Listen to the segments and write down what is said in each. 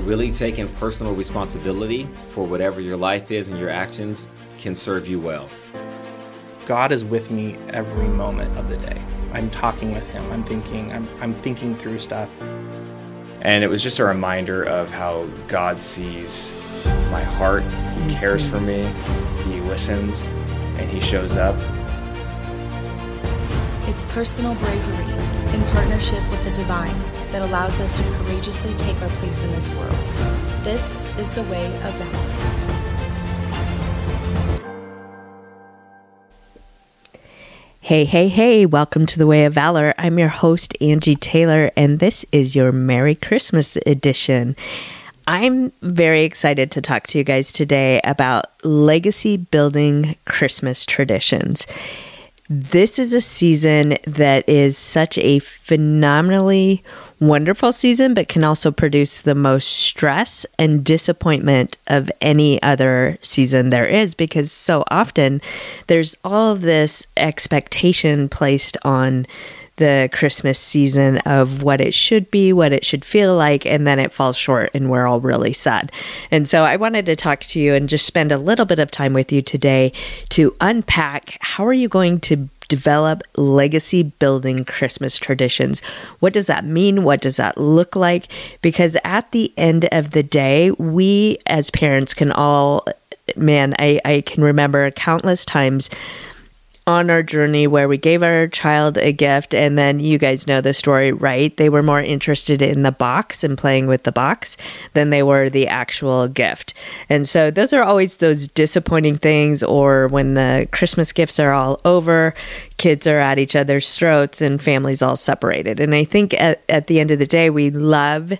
Really taking personal responsibility for whatever your life is and your actions can serve you well. God is with me every moment of the day. I'm talking with Him. I'm thinking. I'm, I'm thinking through stuff. And it was just a reminder of how God sees my heart. He cares for me. He listens, and He shows up. It's personal bravery in partnership with the divine that allows us to courageously take our place in this world. This is the way of valor. Hey, hey, hey, welcome to the Way of Valor. I'm your host, Angie Taylor, and this is your Merry Christmas edition. I'm very excited to talk to you guys today about legacy building Christmas traditions. This is a season that is such a phenomenally wonderful season, but can also produce the most stress and disappointment of any other season there is because so often there's all of this expectation placed on the Christmas season of what it should be, what it should feel like, and then it falls short and we're all really sad. And so I wanted to talk to you and just spend a little bit of time with you today to unpack how are you going to develop legacy building Christmas traditions. What does that mean? What does that look like? Because at the end of the day, we as parents can all, man, I, I can remember countless times on our journey where we gave our child a gift and then you guys know the story right? They were more interested in the box and playing with the box than they were the actual gift. And so those are always those disappointing things or when the christmas gifts are all over kids are at each other's throats and families all separated. And i think at, at the end of the day we love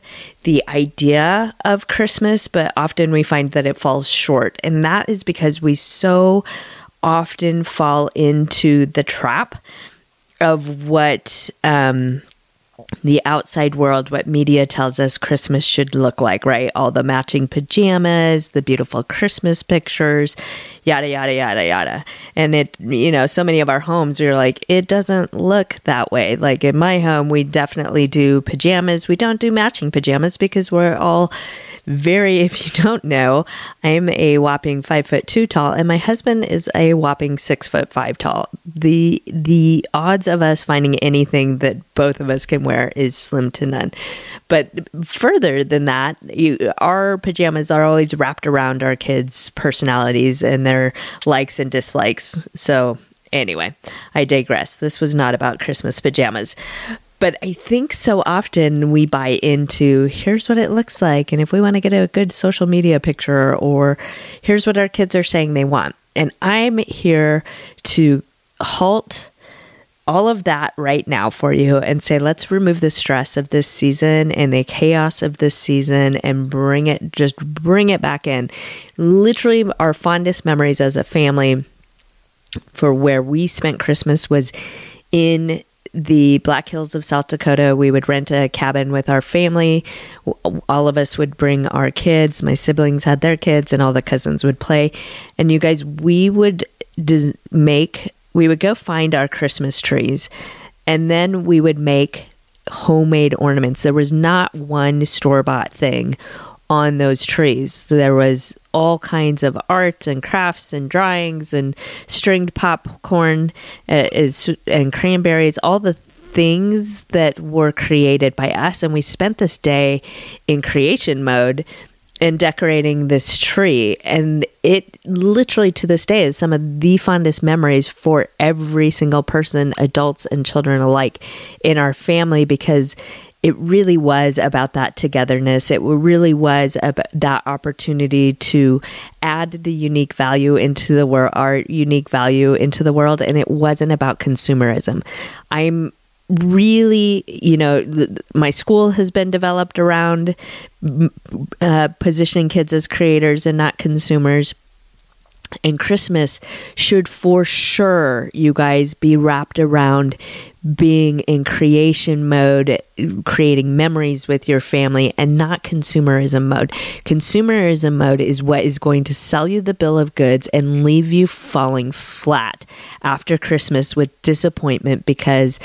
the idea of christmas but often we find that it falls short. And that is because we so often fall into the trap of what um, the outside world, what media tells us Christmas should look like, right? All the matching pajamas, the beautiful Christmas pictures, yada, yada, yada, yada. And it, you know, so many of our homes we are like, it doesn't look that way. Like in my home, we definitely do pajamas. We don't do matching pajamas because we're all very, if you don't know, I'm a whopping five foot two tall, and my husband is a whopping six foot five tall. The the odds of us finding anything that both of us can wear is slim to none. But further than that, you, our pajamas are always wrapped around our kids' personalities and their likes and dislikes. So Anyway, I digress. This was not about Christmas pajamas. But I think so often we buy into here's what it looks like. And if we want to get a good social media picture, or here's what our kids are saying they want. And I'm here to halt all of that right now for you and say, let's remove the stress of this season and the chaos of this season and bring it, just bring it back in. Literally, our fondest memories as a family for where we spent Christmas was in the Black Hills of South Dakota. We would rent a cabin with our family. All of us would bring our kids. My siblings had their kids, and all the cousins would play. And you guys, we would make, we would go find our Christmas trees, and then we would make homemade ornaments. There was not one store bought thing on those trees. There was all kinds of arts and crafts and drawings and stringed popcorn uh, and cranberries, all the things that were created by us. And we spent this day in creation mode and decorating this tree. And it literally to this day is some of the fondest memories for every single person, adults and children alike in our family, because it really was about that togetherness. It really was about that opportunity to add the unique value into the world, our unique value into the world. And it wasn't about consumerism. I'm really, you know, my school has been developed around uh, positioning kids as creators and not consumers and Christmas should for sure, you guys, be wrapped around being in creation mode, creating memories with your family, and not consumerism mode. Consumerism mode is what is going to sell you the bill of goods and leave you falling flat after Christmas with disappointment because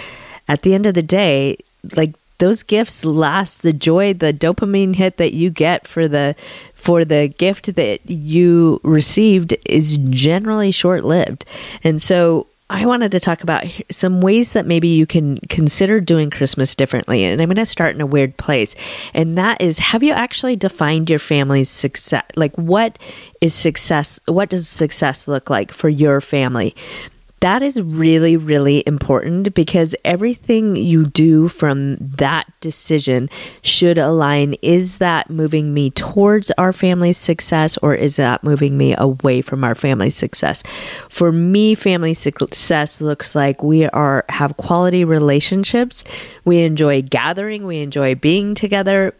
at the end of the day, like those gifts last the joy the dopamine hit that you get for the for the gift that you received is generally short lived and so I wanted to talk about some ways that maybe you can consider doing Christmas differently. And I'm going to start in a weird place. And that is have you actually defined your family's success? Like, what is success? What does success look like for your family? That is really, really important because everything you do from that decision should align. Is that moving me towards our family's success or is that moving me away from our family's success? For me, family success looks like we are have quality relationships. We enjoy gathering, we enjoy being together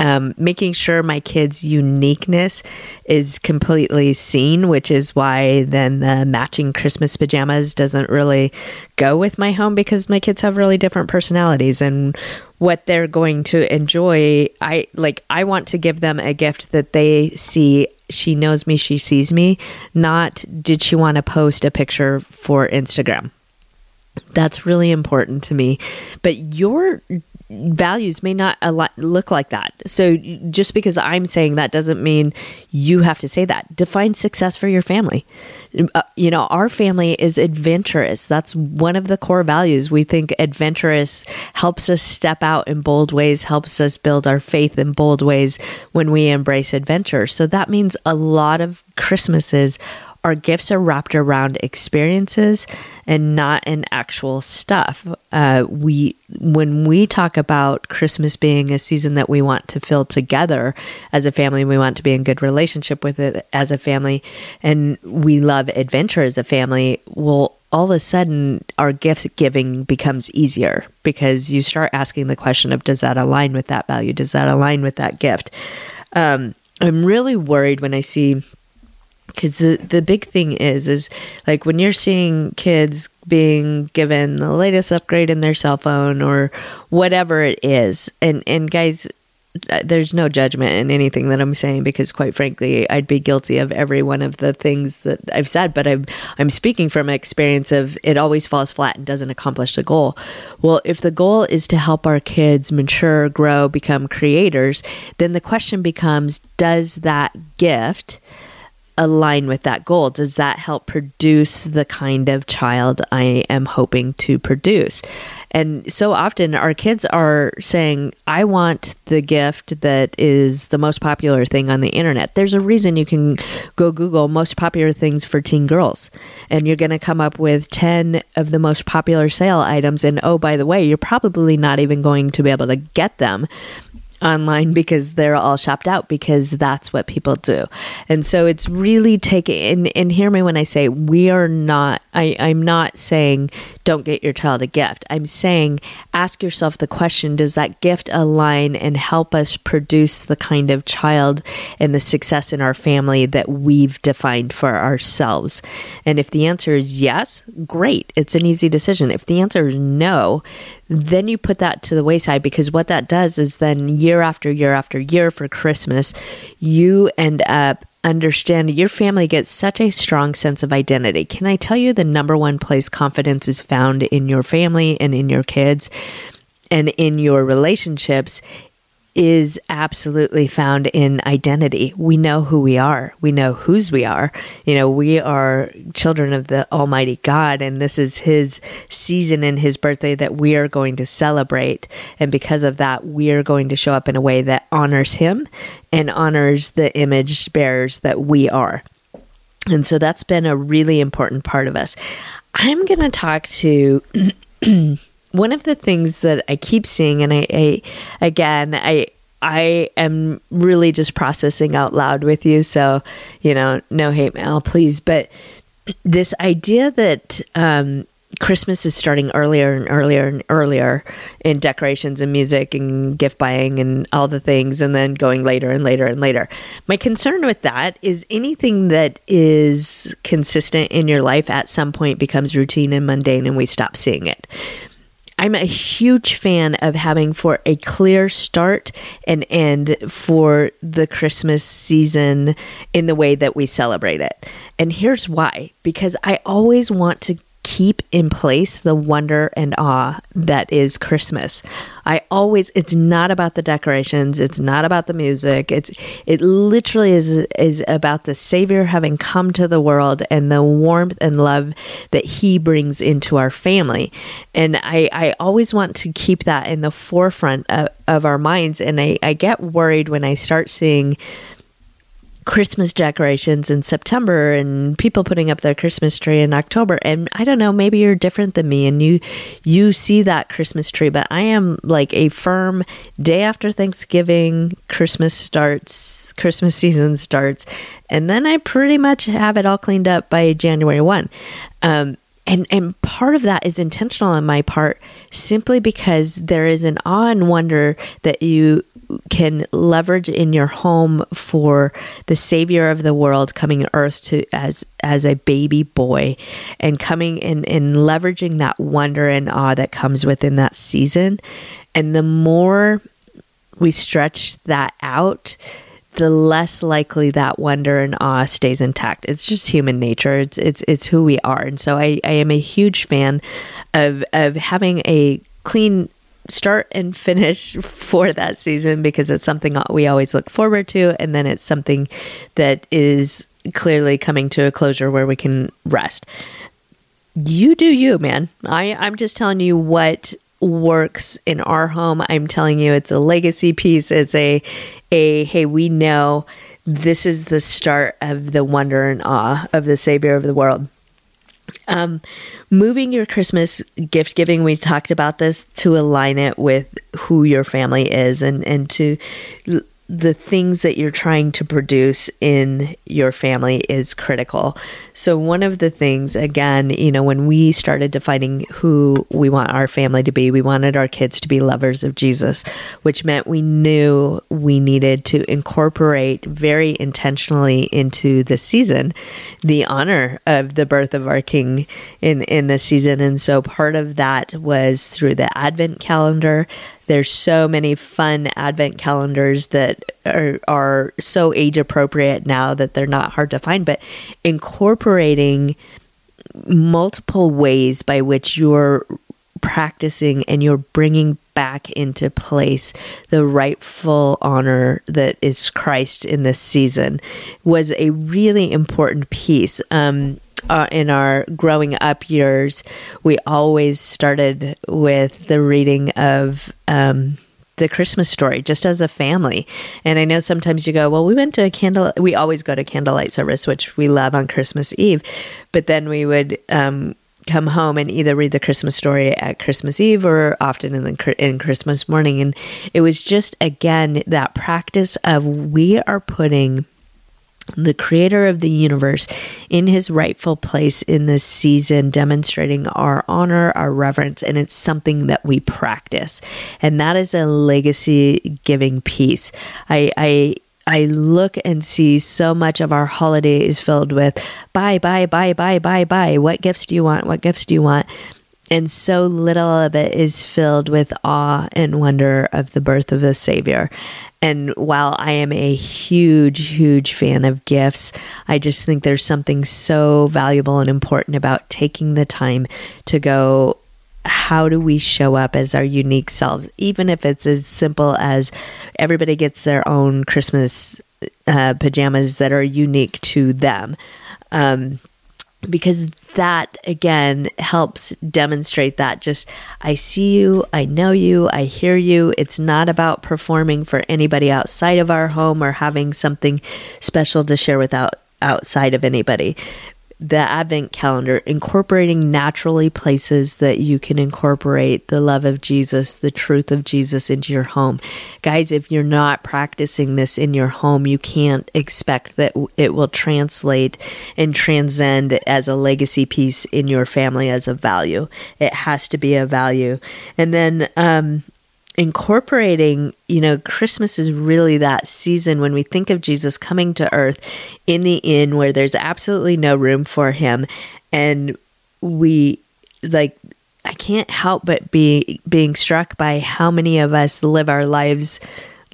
um, making sure my kids' uniqueness is completely seen, which is why then the matching Christmas pajamas doesn't really go with my home because my kids have really different personalities and what they're going to enjoy. I like, I want to give them a gift that they see she knows me, she sees me, not did she want to post a picture for Instagram. That's really important to me. But your values may not look like that. So just because I'm saying that doesn't mean you have to say that. Define success for your family. Uh, you know, our family is adventurous. That's one of the core values. We think adventurous helps us step out in bold ways, helps us build our faith in bold ways when we embrace adventure. So that means a lot of Christmases our gifts are wrapped around experiences and not in actual stuff. Uh, we when we talk about Christmas being a season that we want to fill together as a family, we want to be in good relationship with it as a family, and we love adventure as a family. Well, all of a sudden our gift giving becomes easier because you start asking the question of does that align with that value does that align with that gift um, i'm really worried when i see because the, the big thing is is like when you're seeing kids being given the latest upgrade in their cell phone or whatever it is and and guys uh, there's no judgment in anything that I'm saying because quite frankly I'd be guilty of every one of the things that I've said but I'm I'm speaking from experience of it always falls flat and doesn't accomplish the goal. Well, if the goal is to help our kids mature, grow, become creators, then the question becomes does that gift align with that goal? Does that help produce the kind of child I am hoping to produce? And so often our kids are saying, I want the gift that is the most popular thing on the internet. There's a reason you can go Google most popular things for teen girls, and you're going to come up with 10 of the most popular sale items. And oh, by the way, you're probably not even going to be able to get them online because they're all shopped out because that's what people do. And so it's really taking and, and hear me when I say we are not I, I'm not saying don't get your child a gift. I'm saying ask yourself the question, does that gift align and help us produce the kind of child and the success in our family that we've defined for ourselves? And if the answer is yes, great. It's an easy decision. If the answer is no, then you put that to the wayside because what that does is then year after year after year for Christmas, you end up understanding your family gets such a strong sense of identity. Can I tell you the number one place confidence is found in your family and in your kids and in your relationships is absolutely found in identity. We know who we are. We know whose we are. You know, we are children of the Almighty God, and this is His season and His birthday that we are going to celebrate. And because of that, we are going to show up in a way that honors Him and honors the image bearers that we are. And so that's been a really important part of us. I'm going to talk to one of the things that I keep seeing, and I, I again, I I am really just processing out loud with you. So, you know, no hate mail, please. But this idea that um, Christmas is starting earlier and earlier and earlier in decorations and music and gift buying and all the things, and then going later and later and later. My concern with that is anything that is consistent in your life at some point becomes routine and mundane, and we stop seeing it. I'm a huge fan of having for a clear start and end for the Christmas season in the way that we celebrate it. And here's why because I always want to keep in place the wonder and awe that is Christmas. I always it's not about the decorations, it's not about the music. It's it literally is is about the savior having come to the world and the warmth and love that he brings into our family. And I I always want to keep that in the forefront of, of our minds and I I get worried when I start seeing Christmas decorations in September and people putting up their Christmas tree in October. And I don't know, maybe you're different than me and you you see that Christmas tree, but I am like a firm day after Thanksgiving, Christmas starts, Christmas season starts, and then I pretty much have it all cleaned up by January 1. Um, and and part of that is intentional on my part simply because there is an awe and wonder that you can leverage in your home for the savior of the world coming earth to as as a baby boy and coming and, and leveraging that wonder and awe that comes within that season and the more we stretch that out the less likely that wonder and awe stays intact. It's just human nature. It's it's it's who we are. And so I, I am a huge fan of of having a clean start and finish for that season because it's something we always look forward to. And then it's something that is clearly coming to a closure where we can rest. You do you man. I i'm just telling you what works in our home. I'm telling you it's a legacy piece. It's a a hey we know this is the start of the wonder and awe of the savior of the world um, moving your Christmas gift giving, we talked about this to align it with who your family is and, and to the things that you're trying to produce in your family is critical. So, one of the things, again, you know, when we started defining who we want our family to be, we wanted our kids to be lovers of Jesus, which meant we knew we needed to incorporate very intentionally into the season the honor of the birth of our King in, in the season. And so, part of that was through the Advent calendar there's so many fun advent calendars that are, are so age appropriate now that they're not hard to find, but incorporating multiple ways by which you're practicing and you're bringing back into place the rightful honor that is Christ in this season was a really important piece. Um, uh, in our growing up years, we always started with the reading of um, the Christmas story just as a family. And I know sometimes you go, well, we went to a candle, we always go to candlelight service, which we love on Christmas Eve. But then we would um, come home and either read the Christmas story at Christmas Eve or often in the in Christmas morning. And it was just again that practice of we are putting the creator of the universe in his rightful place in this season, demonstrating our honor, our reverence, and it's something that we practice. And that is a legacy giving piece. I, I I look and see so much of our holiday is filled with buy, buy, buy, buy, buy, buy. What gifts do you want? What gifts do you want? And so little of it is filled with awe and wonder of the birth of the Savior. And while I am a huge, huge fan of gifts, I just think there's something so valuable and important about taking the time to go, how do we show up as our unique selves? Even if it's as simple as everybody gets their own Christmas uh, pajamas that are unique to them. Um, because that again helps demonstrate that just I see you, I know you, I hear you. It's not about performing for anybody outside of our home or having something special to share without outside of anybody the advent calendar, incorporating naturally places that you can incorporate the love of Jesus, the truth of Jesus into your home. Guys, if you're not practicing this in your home, you can't expect that it will translate and transcend as a legacy piece in your family as a value. It has to be a value. And then, um, incorporating, you know, Christmas is really that season when we think of Jesus coming to earth in the inn where there's absolutely no room for him. And we, like, I can't help but be being struck by how many of us live our lives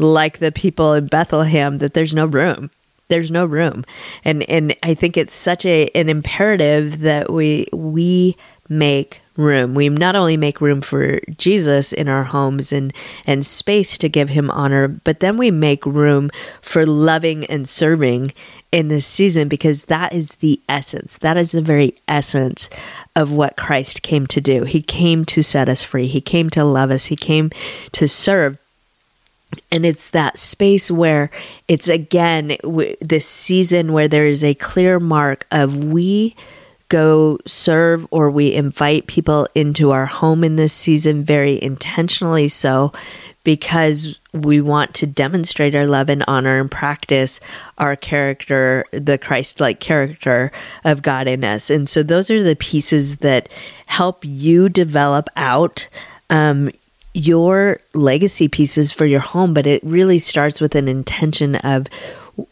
like the people in Bethlehem that there's no room. There's no room. And and I think it's such a an imperative that we we make room. We not only make room for Jesus in our homes and, and space to give him honor, but then we make room for loving and serving in this season because that is the essence. That is the very essence of what Christ came to do. He came to set us free, He came to love us, He came to serve. And it's that space where it's again this season where there is a clear mark of we go serve or we invite people into our home in this season very intentionally so because we want to demonstrate our love and honor and practice our character, the Christ like character of God in us. And so those are the pieces that help you develop out um, your legacy pieces for your home. But it really starts with an intention of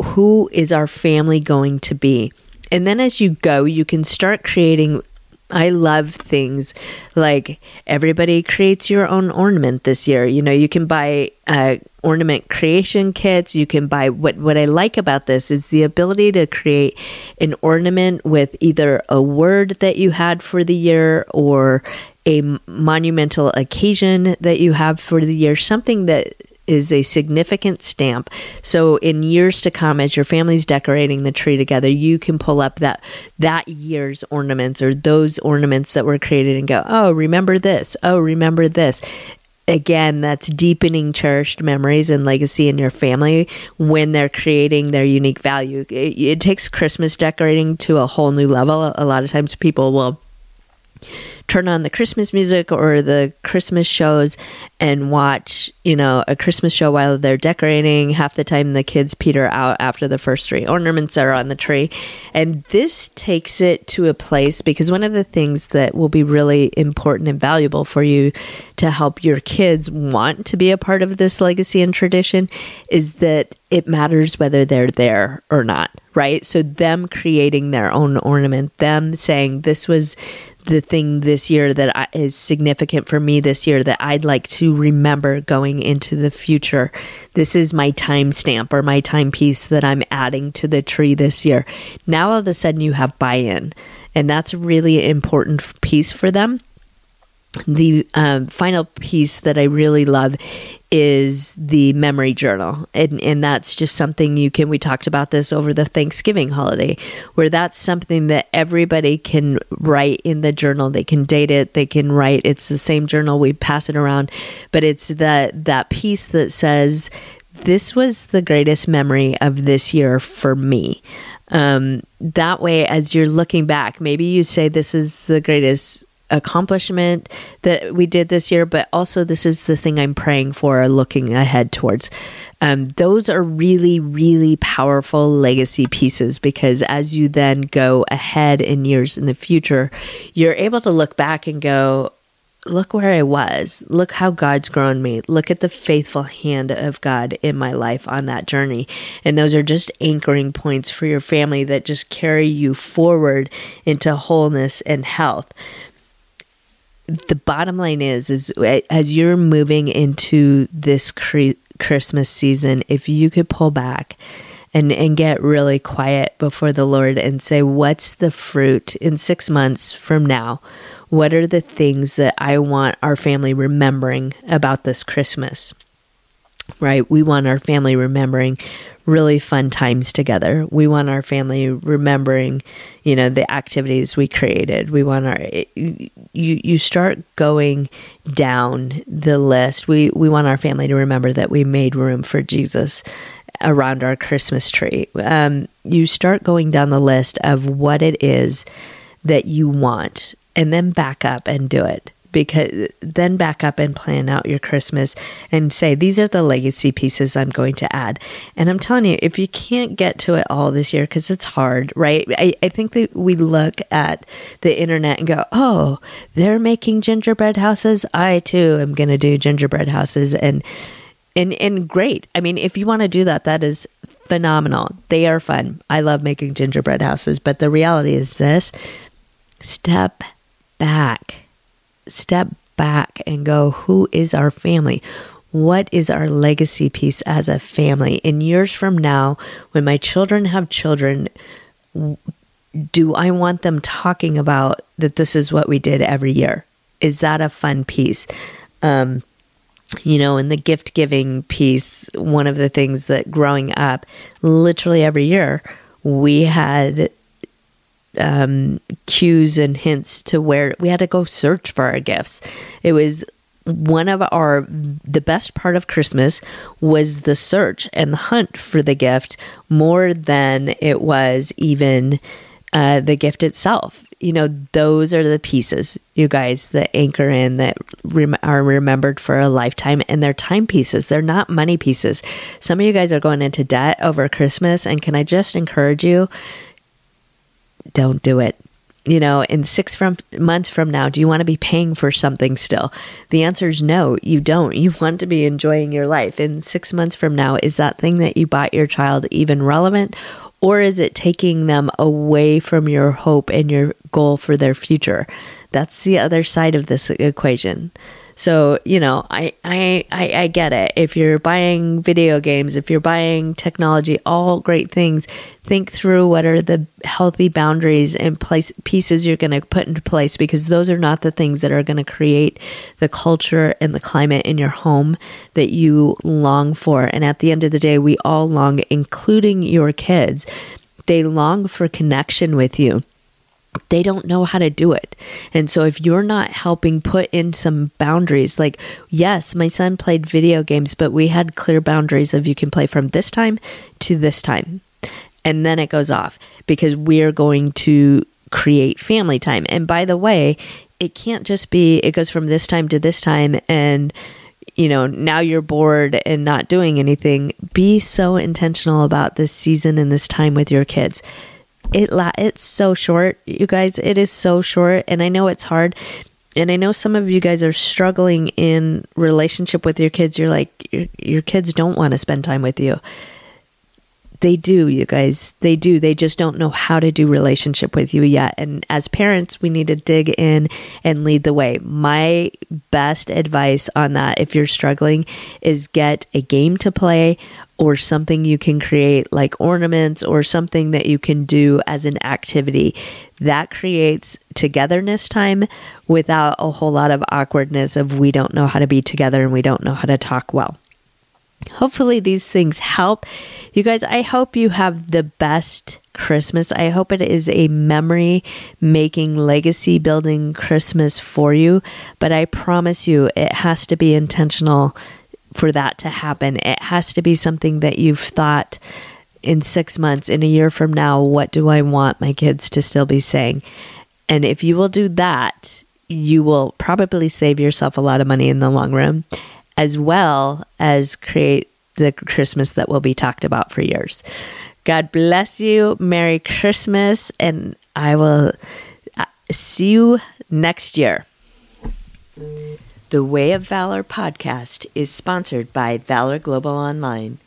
who is our family going to be. And then as you go, you can start creating I love things like everybody creates your own ornament this year. You know, you can buy uh, ornament creation kits. You can buy what what I like about this is the ability to create an ornament with either a word that you had for the year or a monumental occasion that you have for the year, something that is a significant stamp. So in years to come as your family's decorating the tree together, you can pull up that that year's ornaments or those ornaments that were created and go, "Oh, remember this. Oh, remember this." Again, that's deepening cherished memories and legacy in your family when they're creating their unique value. It, it takes Christmas decorating to a whole new level. A lot of times people will turn on the Christmas music or the Christmas shows and watch, you know, a Christmas show while they're decorating. Half the time the kids peter out after the first three ornaments are on the tree. And this takes it to a place because one of the things that will be really important and valuable for you to help your kids want to be a part of this legacy and tradition is that it matters whether they're there or not, right? So them creating their own ornament, them saying this was the thing this year that I, is significant for me this year that I'd like to remember going into the future. This is my timestamp or my timepiece that I'm adding to the tree this year. Now all of a sudden you have buy in, and that's a really important piece for them the um, final piece that I really love is the memory journal. And, and that's just something you can, we talked about this over the Thanksgiving holiday, where that's something that everybody can write in the journal. They can date it, they can write. It's the same journal, we pass it around, but it's that, that piece that says, this was the greatest memory of this year for me. Um, that way, as you're looking back, maybe you say, This is the greatest accomplishment that we did this year, but also this is the thing I'm praying for, looking ahead towards. Um, those are really, really powerful legacy pieces because as you then go ahead in years in the future, you're able to look back and go, look where I was. Look how God's grown me. Look at the faithful hand of God in my life on that journey. And those are just anchoring points for your family that just carry you forward into wholeness and health the bottom line is is eh, as you're moving into this cre- Christmas season, if you could pull back and and get really quiet before the Lord and say, "What's the fruit in 6 months from now? What are the things that I want our family remembering about this Christmas?" Right? We want our family remembering really fun times together. We want our family remembering, you know, the activities we created. We want our you you start going down the list. We we want our family to remember that we made room for Jesus around our Christmas tree. Um, you start going down the list of what it is that you want, and then back up and do it because then back up and plan out your Christmas and say, these are the legacy pieces I'm going to add. And I'm telling you, if you can't get to it all this year, because it's hard, right? I, I think that we look at the internet and go, oh, they're making gingerbread houses. I too am going to do gingerbread houses. And and and great. I mean, if you want to do that, that is phenomenal. They are fun. I love making gingerbread houses, but the reality is this: step back step back and go, who is our family? What is our legacy piece as a family? In years from now, when my children have children, do I want them talking about that this is what we did every year? Is that a fun piece? Um, you know, in the gift giving piece, one of the things that growing up, literally every year, we had um, cues and hints to where we had to go search for our gifts. It was one of our the best part of Christmas was the search and the hunt for the gift more than it was even uh, the gift itself. You know, those are the pieces, you guys, that anchor in that rem- are remembered for a lifetime, and they're time pieces. They're not money pieces. Some of you guys are going into debt over Christmas, and can I just encourage you? Don't do it you know, in six from months from now, do you want to be paying for something still? The answer is no, you don't. You want to be enjoying your life. In six months from now, is that thing that you bought your child even relevant? Or is it taking them away from your hope and your goal for their future? That's the other side of this equation. So, you know, I, I, I, I, get it. If you're buying video games, if you're buying technology, all great things, think through what are the healthy boundaries and place pieces you're going to put into place because those are not the things that are going to create the culture and the climate in your home that you long for. And at the end of the day, we all long, including your kids. They long for connection with you they don't know how to do it. And so if you're not helping put in some boundaries, like, yes, my son played video games, but we had clear boundaries of you can play from this time to this time. And then it goes off because we're going to create family time. And by the way, it can't just be, it goes from this time to this time and you know, now you're bored and not doing anything. Be so intentional about this season and this time with your kids it la- it's so short, you guys. It is so short, and I know it's hard. And I know some of you guys are struggling in relationship with your kids. You're like your, your kids don't want to spend time with you. They do, you guys. They do. They just don't know how to do relationship with you yet. And as parents, we need to dig in and lead the way. My best advice on that, if you're struggling, is get a game to play or something you can create like ornaments or something that you can do as an activity that creates togetherness time without a whole lot of awkwardness of we don't know how to be together and we don't know how to talk well hopefully these things help you guys i hope you have the best christmas i hope it is a memory making legacy building christmas for you but i promise you it has to be intentional for that to happen. It has to be something that you've thought in six months, in a year from now, what do I want my kids to still be saying? And if you will do that, you will probably save yourself a lot of money in the long run, as well as create the Christmas that will be talked about for years. God bless you. Merry Christmas. And I will uh, see you next year. The Way of Valor podcast is sponsored by Valor Global Online,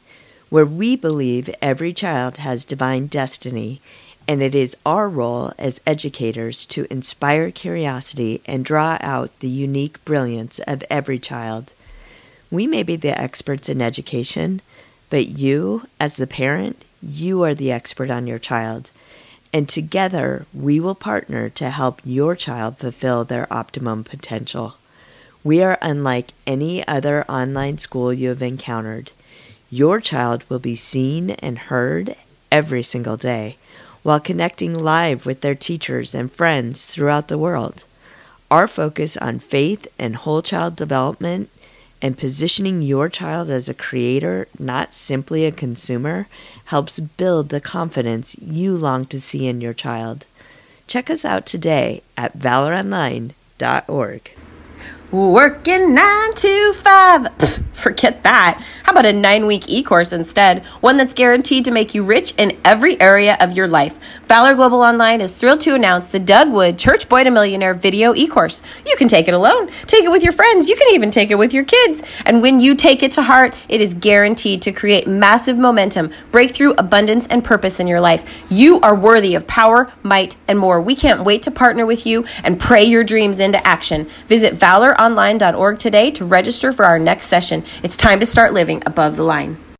where we believe every child has divine destiny, and it is our role as educators to inspire curiosity and draw out the unique brilliance of every child. We may be the experts in education, but you, as the parent, you are the expert on your child. And together, we will partner to help your child fulfill their optimum potential. We are unlike any other online school you have encountered. Your child will be seen and heard every single day while connecting live with their teachers and friends throughout the world. Our focus on faith and whole child development and positioning your child as a creator, not simply a consumer, helps build the confidence you long to see in your child. Check us out today at valoronline.org. Working nine to five. Forget that. How about a nine week e course instead? One that's guaranteed to make you rich in every area of your life. Valor Global Online is thrilled to announce the Doug Wood Church Boy to Millionaire video e course. You can take it alone, take it with your friends, you can even take it with your kids. And when you take it to heart, it is guaranteed to create massive momentum, breakthrough, abundance, and purpose in your life. You are worthy of power, might, and more. We can't wait to partner with you and pray your dreams into action. Visit Valor valoronline.org today to register for our next session. It's time to start living above the line.